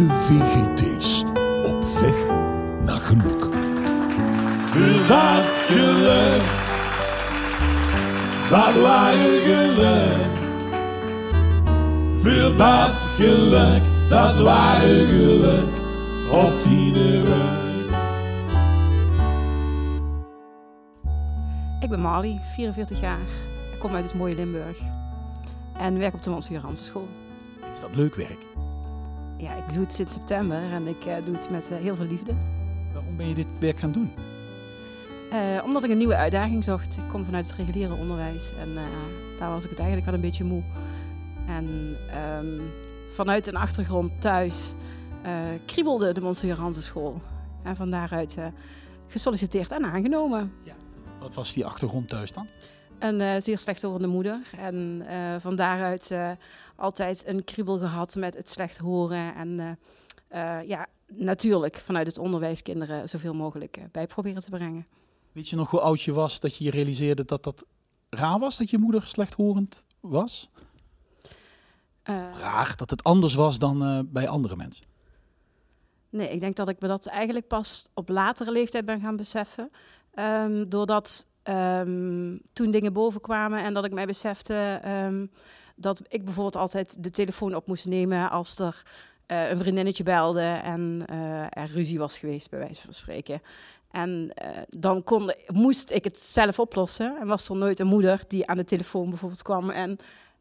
Vage VGT's op weg naar geluk. Voor dat geluk, dat ware geluk. Voor dat geluk, dat ware geluk, op die. Ik ben Marley, 44 jaar. Ik kom uit het mooie Limburg. En werk op de Monsignor School. Is dat leuk werk? Ja, ik doe het sinds september en ik eh, doe het met eh, heel veel liefde. Waarom ben je dit werk gaan doen? Eh, omdat ik een nieuwe uitdaging zocht. Ik kom vanuit het reguliere onderwijs en daar was ik het eigenlijk al een beetje moe. En ehm, vanuit een achtergrond thuis kriebelde de Monsignor School. En van daaruit gesolliciteerd en aangenomen. Wat was die achtergrond thuis dan? Een eh, zeer slecht horende moeder. En eh, van daaruit eh, altijd een kriebel gehad met het slecht horen. En ja, natuurlijk vanuit het onderwijs kinderen zoveel mogelijk bij proberen te brengen. Weet je nog hoe oud je was dat je je realiseerde dat dat raar was dat je moeder slechthorend was? Raar dat het anders was dan bij andere mensen. nee, ik denk dat ik me dat eigenlijk pas op latere leeftijd ben gaan beseffen. Ehm, doordat ehm, toen dingen bovenkwamen en dat ik mij besefte ehm, dat ik bijvoorbeeld altijd de telefoon op moest nemen als er eh, een vriendinnetje belde en eh, er ruzie was geweest, bij wijze van spreken. En eh, dan kon, moest ik het zelf oplossen. En was er nooit een moeder die aan de telefoon bijvoorbeeld kwam en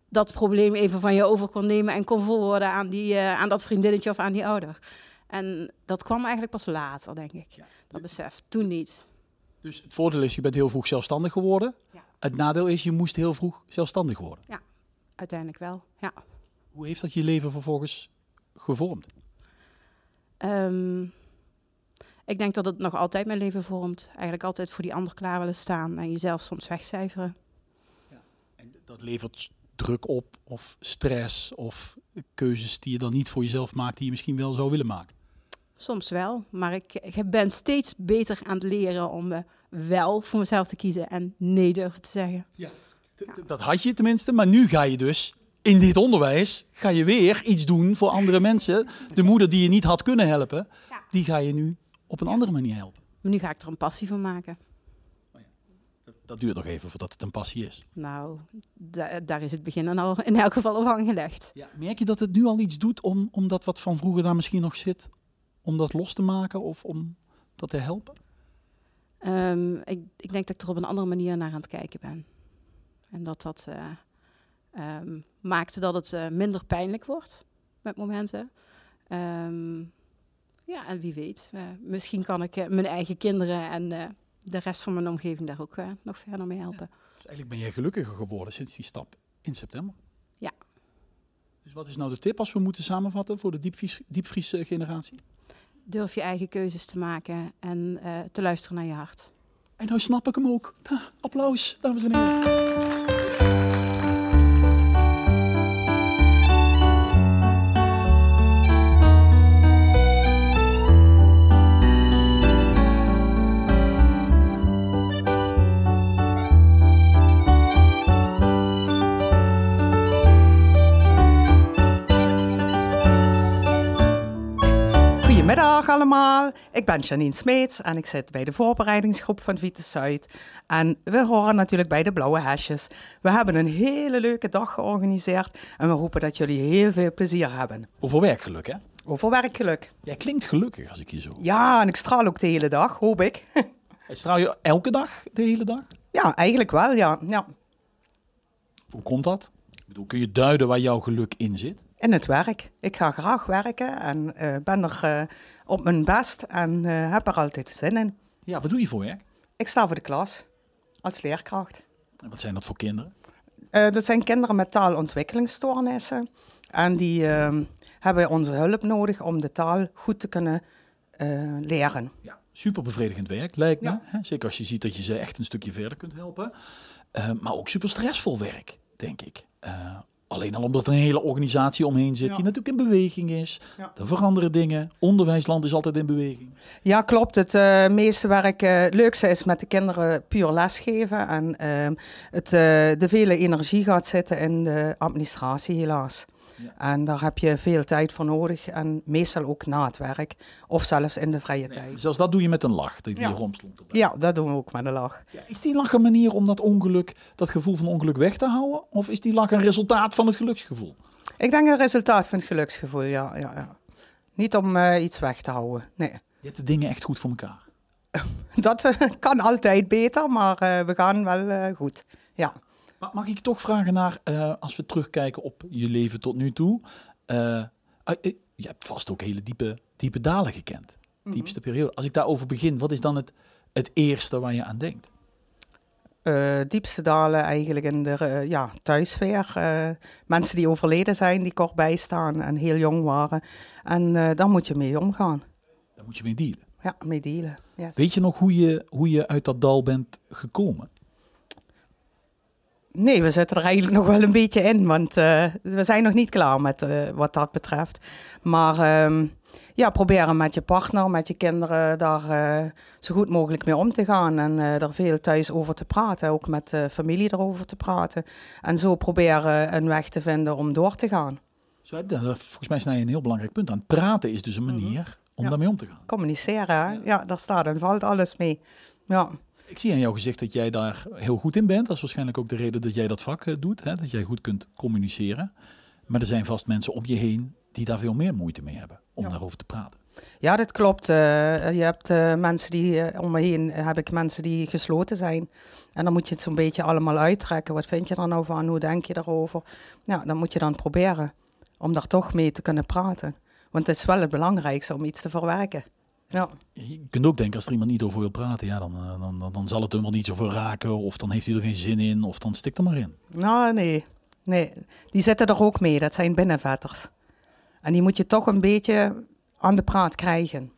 dat probleem even van je over kon nemen en kon voorwoorden aan, die, aan dat vriendinnetje of aan die ouder. En dat kwam eigenlijk pas later, denk ik. Ja. Dat besef. Toen niet. Dus het voordeel is, je bent heel vroeg zelfstandig geworden. Ja. Het nadeel is, je moest heel vroeg zelfstandig worden. Uiteindelijk wel, ja. Hoe heeft dat je leven vervolgens gevormd? Ehm, ik denk dat het nog altijd mijn leven vormt. Eigenlijk altijd voor die ander klaar willen staan en jezelf soms wegcijferen. En dat levert druk op of stress of keuzes die je dan niet voor jezelf maakt die je misschien wel zou willen maken. Soms wel, maar ik, ik ben steeds beter aan het leren om eh, wel voor mezelf te kiezen en nee durven te zeggen. D- Dat had je tenminste, maar nu ga je dus in dit onderwijs ga je weer iets doen voor andere mensen. De moeder die je niet had kunnen helpen, Ja. die ga je nu op een andere manier helpen. Maar nu ga ik er een passie van maken. Dat, dat duurt nog even voordat het een passie is. Nou, da- daar is het begin dan al in elk geval al van gelegd. Ja. Merk je dat het nu al iets doet om, om dat wat van vroeger daar misschien nog zit, om dat los te maken of om dat te helpen? Ehm, ik, ik denk dat ik er op een andere manier naar aan het kijken ben. En dat dat eh, ehm, maakt dat het eh, minder pijnlijk wordt met momenten. Ehm, ja, en wie weet, eh, misschien kan ik mijn eigen kinderen en de rest van mijn omgeving daar ook nog verder mee helpen. Dus eigenlijk ben jij gelukkiger geworden sinds die stap in september. Ja. Dus wat is nou de tip als we moeten samenvatten voor de diepvries, diepvries eh, generatie? Durf je eigen keuzes te maken en eh, te luisteren naar je hart. En nou snap ik hem ook. Applaus, dames en heren. Goedemiddag allemaal, ik ben Janine Smeets en ik zit bij de voorbereidingsgroep van Vitus Zuid. En we horen natuurlijk bij de Blauwe Hesjes. We hebben een hele leuke dag georganiseerd en we hopen dat jullie heel veel plezier hebben. Over werkgeluk, hè? Over werkgeluk. Jij klinkt gelukkig als ik je zo. Ja, en ik straal ook de hele dag, hoop ik. Straal je elke dag, de hele dag? Ja, eigenlijk wel, ja. ja. Hoe komt dat? Ik bedoel, kun je duiden waar jouw geluk in zit? In het werk. Ik ga graag werken en eh, ben er eh, op mijn best en eh, heb er altijd zin in. Ja, wat doe je voor werk? Ik sta voor de klas als leerkracht. En wat zijn dat voor kinderen? Dat zijn kinderen met taalontwikkelingsstoornissen. En die ehm, hebben onze hulp nodig om de taal goed te kunnen leren. Ja, super bevredigend werk, lijkt me. Ja. Hè? Zeker als je ziet dat je ze echt een stukje verder kunt helpen. Maar ook super stressvol werk, denk ik. Alleen al omdat er een hele organisatie omheen zit Ja. die natuurlijk in beweging is. Ja. Er veranderen dingen. Onderwijsland is altijd in beweging. Ja, klopt. Het eh, meeste werk, eh, het leukste is met de kinderen puur lesgeven. En ehm, het, eh, de vele energie gaat zitten in de administratie, helaas. Ja. En daar heb je veel tijd voor nodig. En meestal ook na het werk. Of zelfs in de vrije tijd. Zelfs dat doe je met een lach, die, die Ja. romslomp. Ja, dat doen we ook met een lach. Ja, is die lach een manier om dat ongeluk, dat gevoel van ongeluk weg te houden? Of is die lach een resultaat van het geluksgevoel? Ik denk een resultaat van het geluksgevoel, ja. ja, ja. Niet om eh, iets weg te houden, nee. Je hebt de dingen echt goed voor elkaar. Dat eh, kan altijd beter, maar eh, we gaan wel goed. Ja. Maar mag ik toch vragen naar, eh, als we terugkijken op je leven tot nu toe. eh, je hebt vast ook hele diepe, diepe dalen gekend. Diepste periode. Als ik daarover begin, wat is dan het, het eerste waar je aan denkt? Diepste dalen eigenlijk in de ja, thuissfeer. Eh, mensen die overleden zijn, die kort bijstaan en heel jong waren. En daar moet je mee omgaan. Daar moet je mee dealen. Ja, mee dealen. Yes. Weet je nog hoe je, hoe je uit dat dal bent gekomen? Nee, we zitten er eigenlijk nog wel een beetje in, want eh, we zijn nog niet klaar met eh, wat dat betreft. Maar ehm, ja, proberen met je partner, met je kinderen daar eh, zo goed mogelijk mee om te gaan. En er veel thuis over te praten, ook met de familie erover te praten. En zo proberen een weg te vinden om door te gaan. Zo, volgens mij snij je een heel belangrijk punt aan. Praten is dus een manier om Ja. daarmee om te gaan. Communiceren, hè? ja, daar staat en valt alles mee. Ja. Ik zie aan jouw gezicht dat jij daar heel goed in bent. Dat is waarschijnlijk ook de reden dat jij dat vak eh, doet. Hè? Dat jij goed kunt communiceren. Maar er zijn vast mensen om je heen die daar veel meer moeite mee hebben om Ja. daarover te praten. Ja, dat klopt. Eh, je hebt eh, mensen die, om me heen heb ik mensen die gesloten zijn. En dan moet je het zo'n beetje allemaal uittrekken. Wat vind je er nou van? Hoe denk je daarover? Ja, dan moet je dan proberen om daar toch mee te kunnen praten. Want het is wel het belangrijkste om iets te verwerken. Ja, Je kunt ook denken, als er iemand niet over wil praten, ja, dan, eh, dan, dan, dan zal het hem wel niet zoveel raken. Of dan heeft hij er geen zin in. Of dan stik er maar in. nou nee. Nee, die zitten er ook mee. Dat zijn binnenvetters. En die moet je toch een beetje aan de praat krijgen.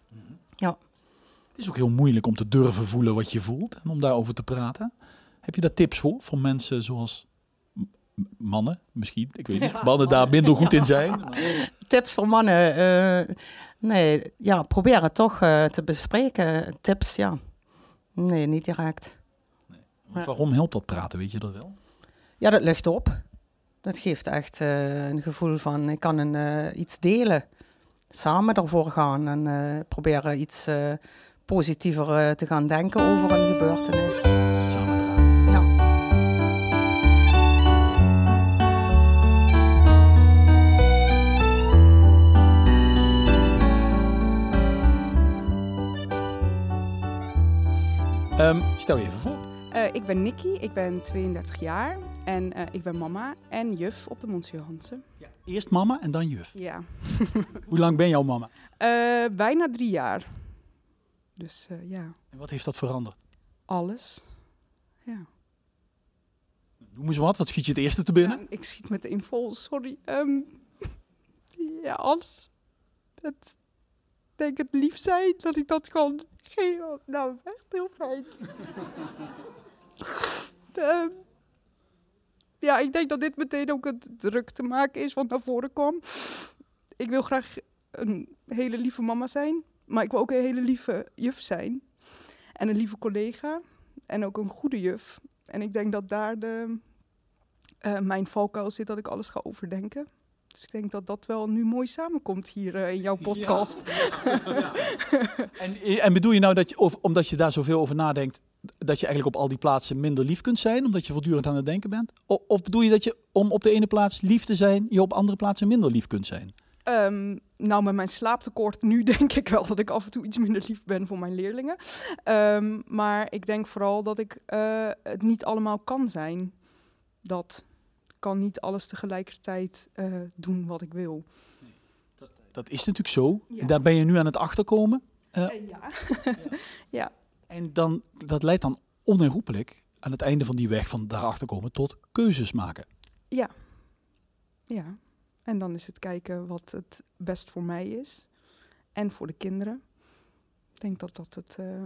Het is ook heel moeilijk om te durven voelen wat je voelt en om daarover te praten. Heb je daar tips voor? Voor mensen zoals mannen, misschien. Ik weet niet. Mannen daar minder goed in zijn. tips voor mannen. eh, nee, ja, probeer het toch eh, te bespreken. Tips, ja. Nee, niet direct. Maar Waarom helpt dat praten? Weet je dat wel? Ja, dat lucht op. Dat geeft echt eh, een gevoel van, ik kan een, eh, iets delen. Samen ervoor gaan en proberen iets positiever te gaan denken over een gebeurtenis. Samen. Ja. Ehm, stel je even voor. Eh, ik ben Nikki, ik ben 32 jaar en eh, ik ben mama en juf op de Mons Johansen. Eerst mama en dan juf. Ja, Hoe lang ben jouw mama? Eh, bijna drie jaar. Dus ja, En wat heeft dat veranderd? alles. Ja. Noem eens wat. Wat schiet je het eerste te binnen? Ja, ik schiet meteen vol, sorry. Ehm, ja, alles. Het, denk het lief zijn, dat ik dat kan geven. Nou, echt heel fijn. Ehm, ja, ik denk dat dit meteen ook het druk te maken is wat naar voren kwam. Ik wil graag een hele lieve mama zijn, maar ik wil ook een hele lieve juf zijn. En een lieve collega. En ook een goede juf. En ik denk dat daar de, eh, mijn valkuil zit dat ik alles ga overdenken. Dus ik denk dat dat wel nu mooi samenkomt hier eh, in jouw podcast. En, en bedoel je nou dat je, of, omdat je daar zoveel over nadenkt, dat je eigenlijk op al die plaatsen minder lief kunt zijn, omdat je voortdurend aan het denken bent? O- of bedoel je dat je om op de ene plaats lief te zijn, je op andere plaatsen minder lief kunt zijn? Ehm, nou, met mijn slaaptekort nu denk ik wel dat ik af en toe iets minder lief ben voor mijn leerlingen. Ehm, maar ik denk vooral dat ik eh, het niet allemaal kan zijn. Dat kan niet alles tegelijkertijd eh, doen wat ik wil. Dat is natuurlijk zo. Ja. En daar ben je nu aan het achterkomen. Eh, ja. En dan, dat leidt dan onherroepelijk aan het einde van die weg van daarachter komen tot keuzes maken. Ja, en dan is het kijken wat het best voor mij is en voor de kinderen. Ik denk dat dat het. eh,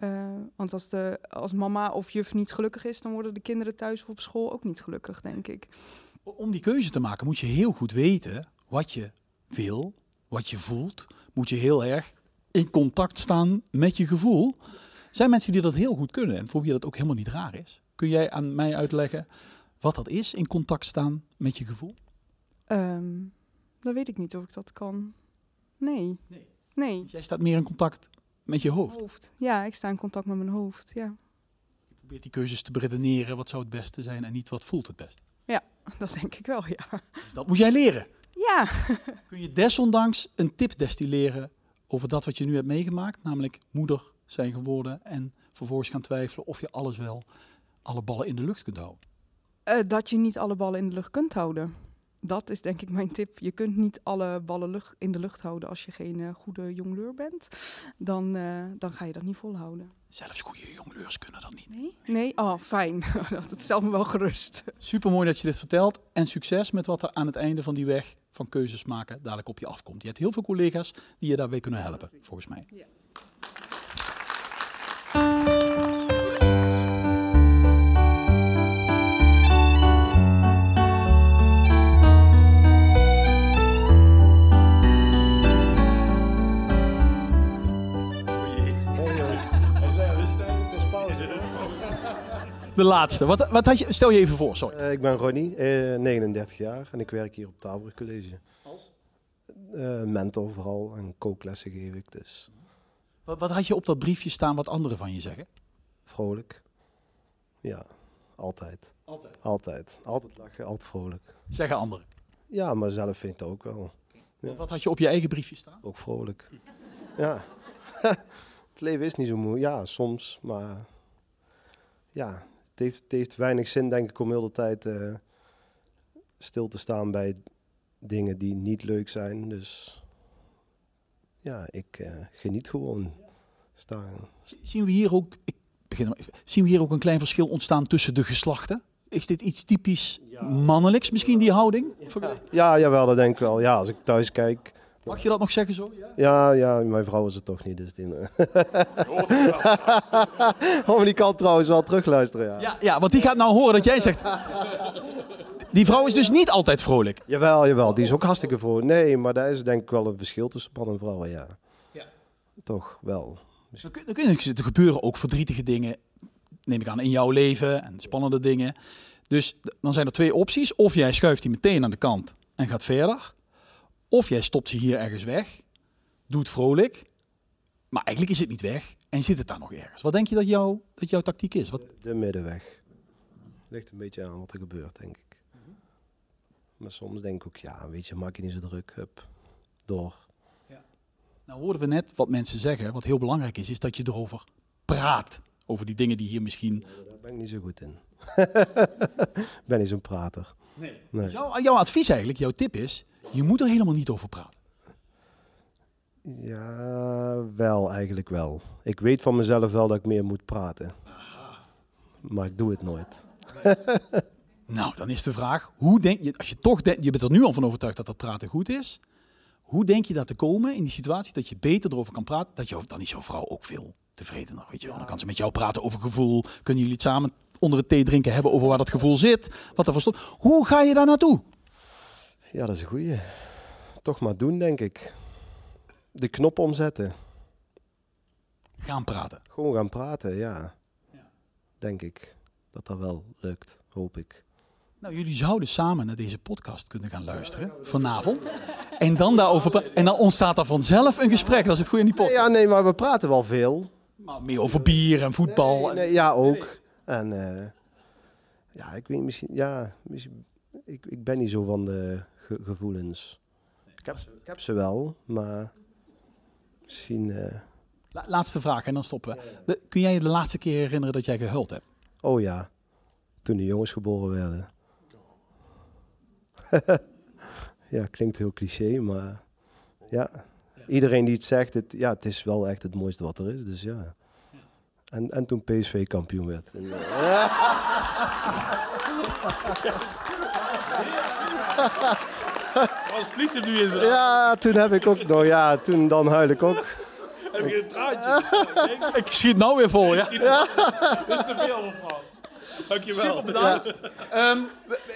eh, want als, de, als mama of juf niet gelukkig is, dan worden de kinderen thuis of op school ook niet gelukkig, denk ik. Om die keuze te maken moet je heel goed weten wat je wil, wat je voelt. Moet je heel erg in contact staan met je gevoel. Er zijn mensen die dat heel goed kunnen en voor wie dat ook helemaal niet raar is. Kun jij aan mij uitleggen wat dat is, in contact staan met je gevoel? Ehm, dan weet ik niet of ik dat kan. Nee. Nee. Nee. Dus jij staat meer in contact met je hoofd. Hoofd. Ja, ik sta in contact met mijn hoofd. Ja, Je probeert die keuzes te beredeneren. Wat zou het beste zijn en niet wat voelt het best. dat denk ik wel, ja. Dus dat moet jij leren. Ja. Kun je desondanks een tip destilleren over dat wat je nu hebt meegemaakt, namelijk moeder zijn geworden en vervolgens gaan twijfelen of je alles wel, alle ballen in de lucht kunt houden? Eh, dat je niet alle ballen in de lucht kunt houden. Dat is denk ik mijn tip. Je kunt niet alle ballen lucht, in de lucht houden als je geen eh, goede jongleur bent. Dan, eh, dan ga je dat niet volhouden. Zelfs goede jongleurs kunnen dat niet. Nee? Nee? Oh, fijn. dat stelt me wel gerust. Super mooi dat je dit vertelt en succes met wat er aan het einde van die weg van keuzes maken dadelijk op je afkomt. Je hebt heel veel collega's die je daarbij kunnen helpen, volgens mij. De laatste. Wat, wat had je, stel je even voor, sorry. Eh, ik ben Ronnie, eh, 39 jaar en ik werk hier op Taalburg College. Als? mentor vooral en kooklessen geef ik, dus Wat, wat had je op dat briefje staan wat anderen van je zeggen? vrolijk. Ja, altijd. Altijd. Altijd. Altijd lachen, altijd vrolijk. Zeggen anderen. Ja, maar zelf vind ik dat ook wel. Ja. Wat had je op je eigen briefje staan? Ook vrolijk. Ja. het leven is niet zo moeilijk. Ja, soms, maar ja, het heeft, het heeft weinig zin denk ik om heel de tijd eh, stil te staan bij dingen die niet leuk zijn. Dus ja, ik eh, geniet gewoon. Staan. Zien we hier ook, ik begin maar even, zien we hier ook een klein verschil ontstaan tussen de geslachten? Is dit iets typisch mannelijks, misschien die houding? Ja, jawel, dat denk ik wel. Ja, als ik thuis kijk. Mag je dat nog zeggen zo? Ja. Ja, ja, mijn vrouw is het toch niet. Dus die, oh, die kan trouwens wel terugluisteren. Ja. Ja, ja, want die gaat nou horen dat jij zegt. Die vrouw is dus niet altijd vrolijk. Jawel, jawel, die is ook hartstikke vrolijk. Nee, maar daar is denk ik wel een verschil tussen man en vrouw, ja. Ja. Toch wel. Dan, kun- dan kunnen er gebeuren ook verdrietige dingen, neem ik aan, in jouw leven en spannende dingen. Dus dan zijn er twee opties. Of jij schuift die meteen aan de kant en gaat verder. Of jij stopt ze hier ergens weg, doet vrolijk. Maar eigenlijk is het niet weg en zit het daar nog ergens. Wat denk je dat, jouw dat jouw tactiek is? Wat, De middenweg. Ligt een beetje aan wat er gebeurt, denk ik. Maar soms denk ik ook, ja, weet je, maak je niet zo druk. Hup, door. nou hoorden we net wat mensen zeggen. Wat heel belangrijk is, is dat je erover praat. Over die dingen die hier misschien... Daar ben ik niet zo goed in. Ik ben niet zo'n prater. Nee. Nee. Jouw, jouw advies eigenlijk, jouw tip is, je moet er helemaal niet over praten. Ja, wel, eigenlijk wel. Ik weet van mezelf wel dat ik meer moet praten. Maar ik doe het nooit. Nou, dan is de vraag, hoe denk je, als je toch denkt, je bent er nu al van overtuigd dat dat praten goed is, hoe denk je dat te komen in die situatie dat je beter erover kan praten, dat je, dan is jouw vrouw ook veel tevredener, weet je wel. Dan kan ze met jou praten over gevoel, kunnen jullie het samen onder het thee drinken hebben over waar dat gevoel zit, wat er verstond. Hoe ga je daar naartoe? Ja, dat is een goeie. Toch maar doen, denk ik. De knop omzetten. Gaan praten. Gewoon gaan praten, ja. Ja. Denk ik. Dat dat wel lukt, hoop ik. Nou, jullie zouden samen naar deze podcast kunnen gaan luisteren vanavond. En dan daarover En dan ontstaat er vanzelf een gesprek. Dat is het goede in die podcast. Ja, nee, maar we praten wel veel. Maar meer over bier en voetbal. Nee, nee, ja, ook. En eh, ja, ik weet misschien, ja, misschien, ik, ik ben niet zo van de ge- gevoelens. Ik heb, ik heb ze wel, maar misschien, eh, La- laatste vraag en dan stoppen we. De- kun jij je de laatste keer herinneren dat jij gehuild hebt? oh ja, toen de jongens geboren werden. ja, klinkt heel cliché, maar ja, iedereen die het zegt, het, ja, het is wel echt het mooiste wat er is, dus ja. En, en toen PSV kampioen werd. En, Wat vliegt er nu in zijn Ja, toen heb ik ook nog, ja, toen dan huil ik ook. Heb je een traantje? Ik schiet nou weer vol, ja. Dat is te veel Frans. Dankjewel. Super bedankt. Ehm,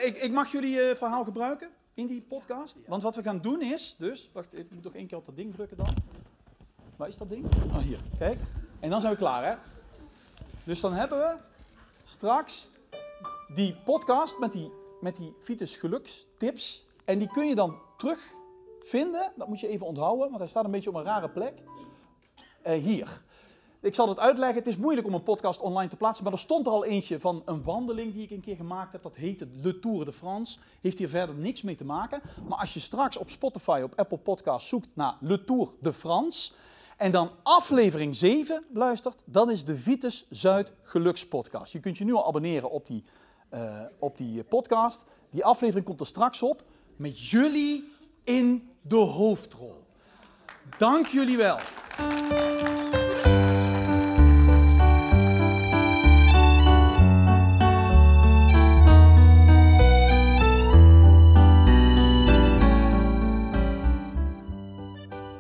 ik, ik mag jullie eh, verhaal gebruiken in die podcast. Want wat we gaan doen is, dus, wacht even, ik moet nog één keer op dat ding drukken dan. Waar is dat ding? Oh, hier. Kijk. En dan zijn we klaar, hè? Dus dan hebben we straks die podcast met die, met die Vitus gelukstips En die kun je dan terugvinden. Dat moet je even onthouden, want hij staat een beetje op een rare plek. Eh, hier. Ik zal het uitleggen. Het is moeilijk om een podcast online te plaatsen. Maar er stond er al eentje van een wandeling die ik een keer gemaakt heb. Dat heette Le Tour de France. Heeft hier verder niks mee te maken. Maar als je straks op Spotify, op Apple Podcasts zoekt naar Le Tour de France. En dan aflevering 7 luistert. Dat is de Vitus Zuid Gelukspodcast. Je kunt je nu al abonneren op die, eh, op die podcast. Die aflevering komt er straks op. Met jullie in de hoofdrol. Dank jullie wel.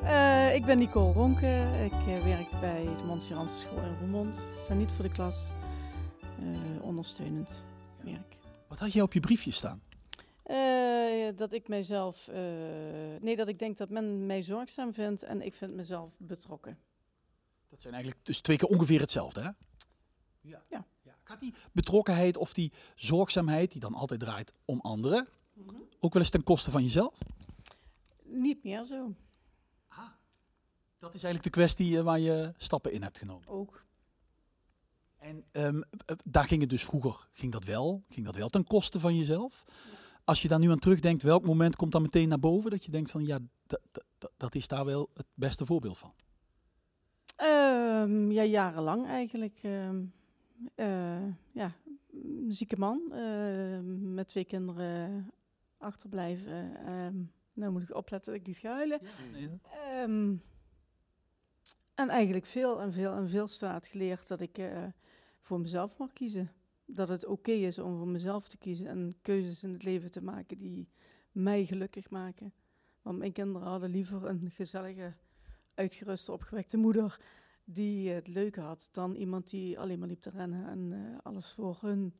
Eh, ik ben Nicole Ronke. Ik eh, werk bij de Montserratse School in Roermond. Ik sta niet voor de klas. Ondersteunend Wat had jij op je briefje staan? Eh, dat ik mijzelf... eh, nee, dat ik denk dat men mij zorgzaam vindt en ik vind mezelf betrokken. Dat zijn eigenlijk dus twee keer ongeveer hetzelfde, hè? Ja. Ja. Gaat die betrokkenheid of die zorgzaamheid, die dan altijd draait om anderen, ook wel eens ten koste van jezelf? Niet meer zo. Dat is eigenlijk de kwestie eh, waar je stappen in hebt genomen. Ook. En ehm, eh, daar ging het dus vroeger, ging dat wel, ging dat wel ten koste van jezelf? Als je daar nu aan terugdenkt, welk moment komt dan meteen naar boven dat je denkt van ja, dat, dat, dat- dat is daar wel het beste voorbeeld van? Ehm, ja, jarenlang eigenlijk. Ehm, eh, ja, een zieke man eh, met twee kinderen achterblijven. Ehm nou moet ik opletten dat ik niet ga huilen. Ehm, en eigenlijk veel en veel en veel staat geleerd dat ik eh, voor mezelf mag kiezen. Dat het oké is om voor mezelf te kiezen en keuzes in het leven te maken die mij gelukkig maken. Want mijn kinderen hadden liever een gezellige, uitgeruste, opgewekte moeder die het leuker had dan iemand die alleen maar liep te rennen en eh, alles voor hun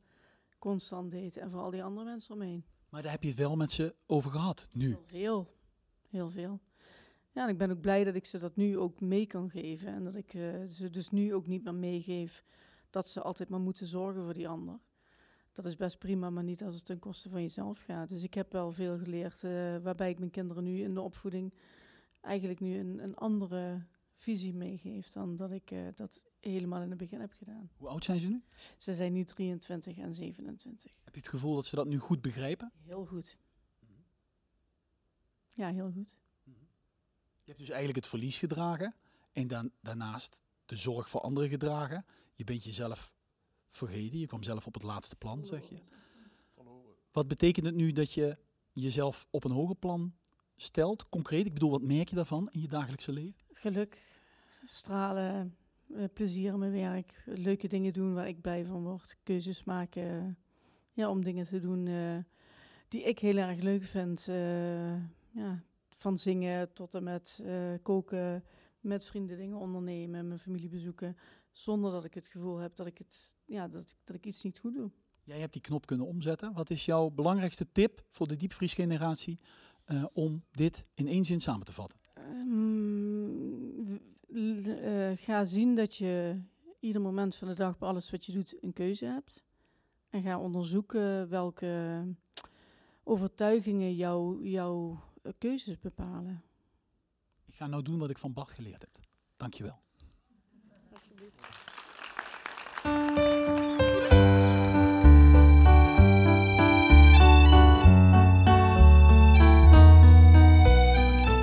constant deed en voor al die andere mensen omheen. Maar daar heb je het wel met ze over gehad, nu. Heel veel. Heel veel. Ja, en ik ben ook blij dat ik ze dat nu ook mee kan geven. En dat ik eh, ze dus nu ook niet meer meegeef dat ze altijd maar moeten zorgen voor die ander. Dat is best prima, maar niet als het ten koste van jezelf gaat. Dus ik heb wel veel geleerd, eh, waarbij ik mijn kinderen nu in de opvoeding eigenlijk nu een, een andere visie meegeef dan dat ik eh, dat helemaal in het begin heb gedaan. Hoe oud zijn ze nu? Ze zijn nu 23 en 27. Heb je het gevoel dat ze dat nu goed begrijpen? Heel goed. Ja, heel goed. Je hebt dus eigenlijk het verlies gedragen en dan, daarnaast de zorg voor anderen gedragen. Je bent jezelf vergeten, je kwam zelf op het laatste plan, zeg je. Wat betekent het nu dat je jezelf op een hoger plan stelt, concreet? Ik bedoel, wat merk je daarvan in je dagelijkse leven? geluk, stralen, eh, plezier in mijn werk, leuke dingen doen waar ik blij van word, keuzes maken, ja, om dingen te doen eh, die ik heel erg leuk vind. eh, ja, van zingen tot en met eh, koken, met vrienden dingen ondernemen, mijn familie bezoeken, zonder dat ik het gevoel heb dat ik, het, ja, dat, ik- dat ik iets niet goed doe. Jij hebt die knop kunnen omzetten. Wat is jouw belangrijkste tip voor de diepvriesgeneratie eh, om dit in één zin samen te vatten? Ehm, eh, ga zien dat je ieder moment van de dag bij alles wat je doet een keuze hebt. En ga onderzoeken welke overtuigingen jouw jouw eh, keuzes bepalen. Ik ga nou doen wat ik van Bart geleerd heb. Dankjewel.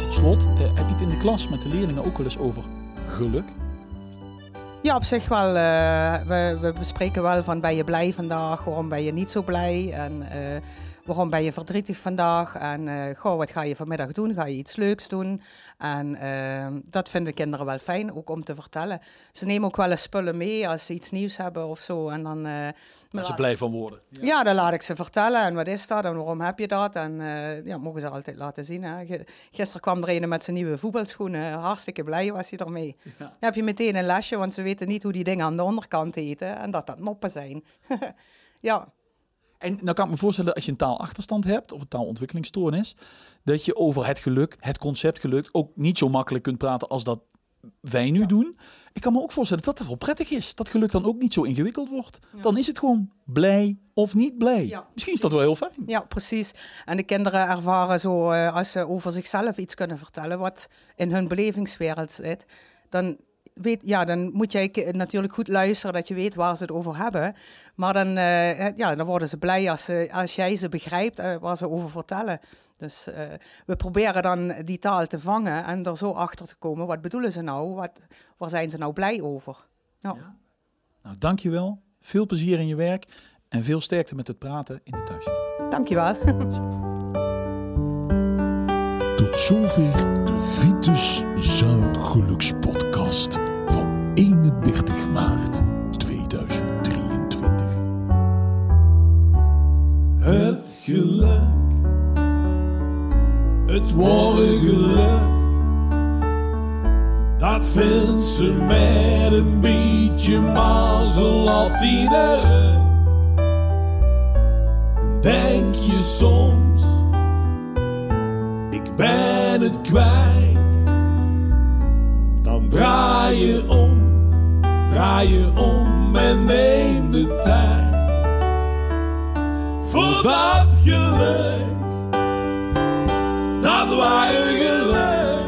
Tot slot, eh, heb je het in de klas met de leerlingen ook wel eens over geluk? Ja, op zich wel. eh, we, we bespreken wel van ben je blij vandaag, waarom ben je niet zo blij en eh, waarom ben je verdrietig vandaag en eh, goh, wat ga je vanmiddag doen? Ga je iets leuks doen? En eh, dat vinden kinderen wel fijn, ook om te vertellen. Ze nemen ook wel eens spullen mee als ze iets nieuws hebben of zo. En dan, eh, Waar ze blij van worden. ja. dan laat ik ze vertellen. En wat is dat en waarom heb je dat? En eh, ja, mogen ze altijd laten zien. Hè. Gisteren kwam er een met zijn nieuwe voetbalschoenen. Hartstikke blij was hij ermee. Dan heb je meteen een lesje, want ze weten niet hoe die dingen aan de onderkant heten. En dat dat noppen zijn. ja, En nou kan ik me voorstellen, als je een taalachterstand hebt of een taalontwikkelingsstoornis, dat je over het geluk, het concept geluk, ook niet zo makkelijk kunt praten als dat wij nu doen. Ik kan me ook voorstellen dat dat wel prettig is. Dat geluk dan ook niet zo ingewikkeld wordt. Dan is het gewoon blij of niet blij. Ja. Misschien is dat wel heel fijn. Ja, precies. En de kinderen ervaren zo, eh, als ze over zichzelf iets kunnen vertellen, wat in hun belevingswereld zit, dan, weet, ja, dan moet jij natuurlijk goed luisteren dat je weet waar ze het over hebben. Maar dan, eh, ja, dan worden ze blij als, ze, als jij ze begrijpt eh, waar ze over vertellen. Dus eh, we proberen dan die taal te vangen en er zo achter te komen, wat bedoelen ze nou? Wat, waar zijn ze nou blij over? Ja. Nou, dankjewel. Veel plezier in je werk. En veel sterkte met het praten in de thuis. Dankjewel. Tot zover de Vitus Zuid Gelukspodcast van 31 maart 2023. Het geluk, het ware geluk, dat vindt ze met een beetje rug. Denk je soms, ik ben het kwijt, dan draai je om, draai je om en neem de tijd. Voor dat geluk, dat ware geluk,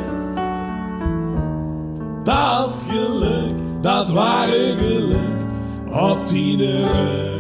voor dat geluk, dat ware geluk op rug.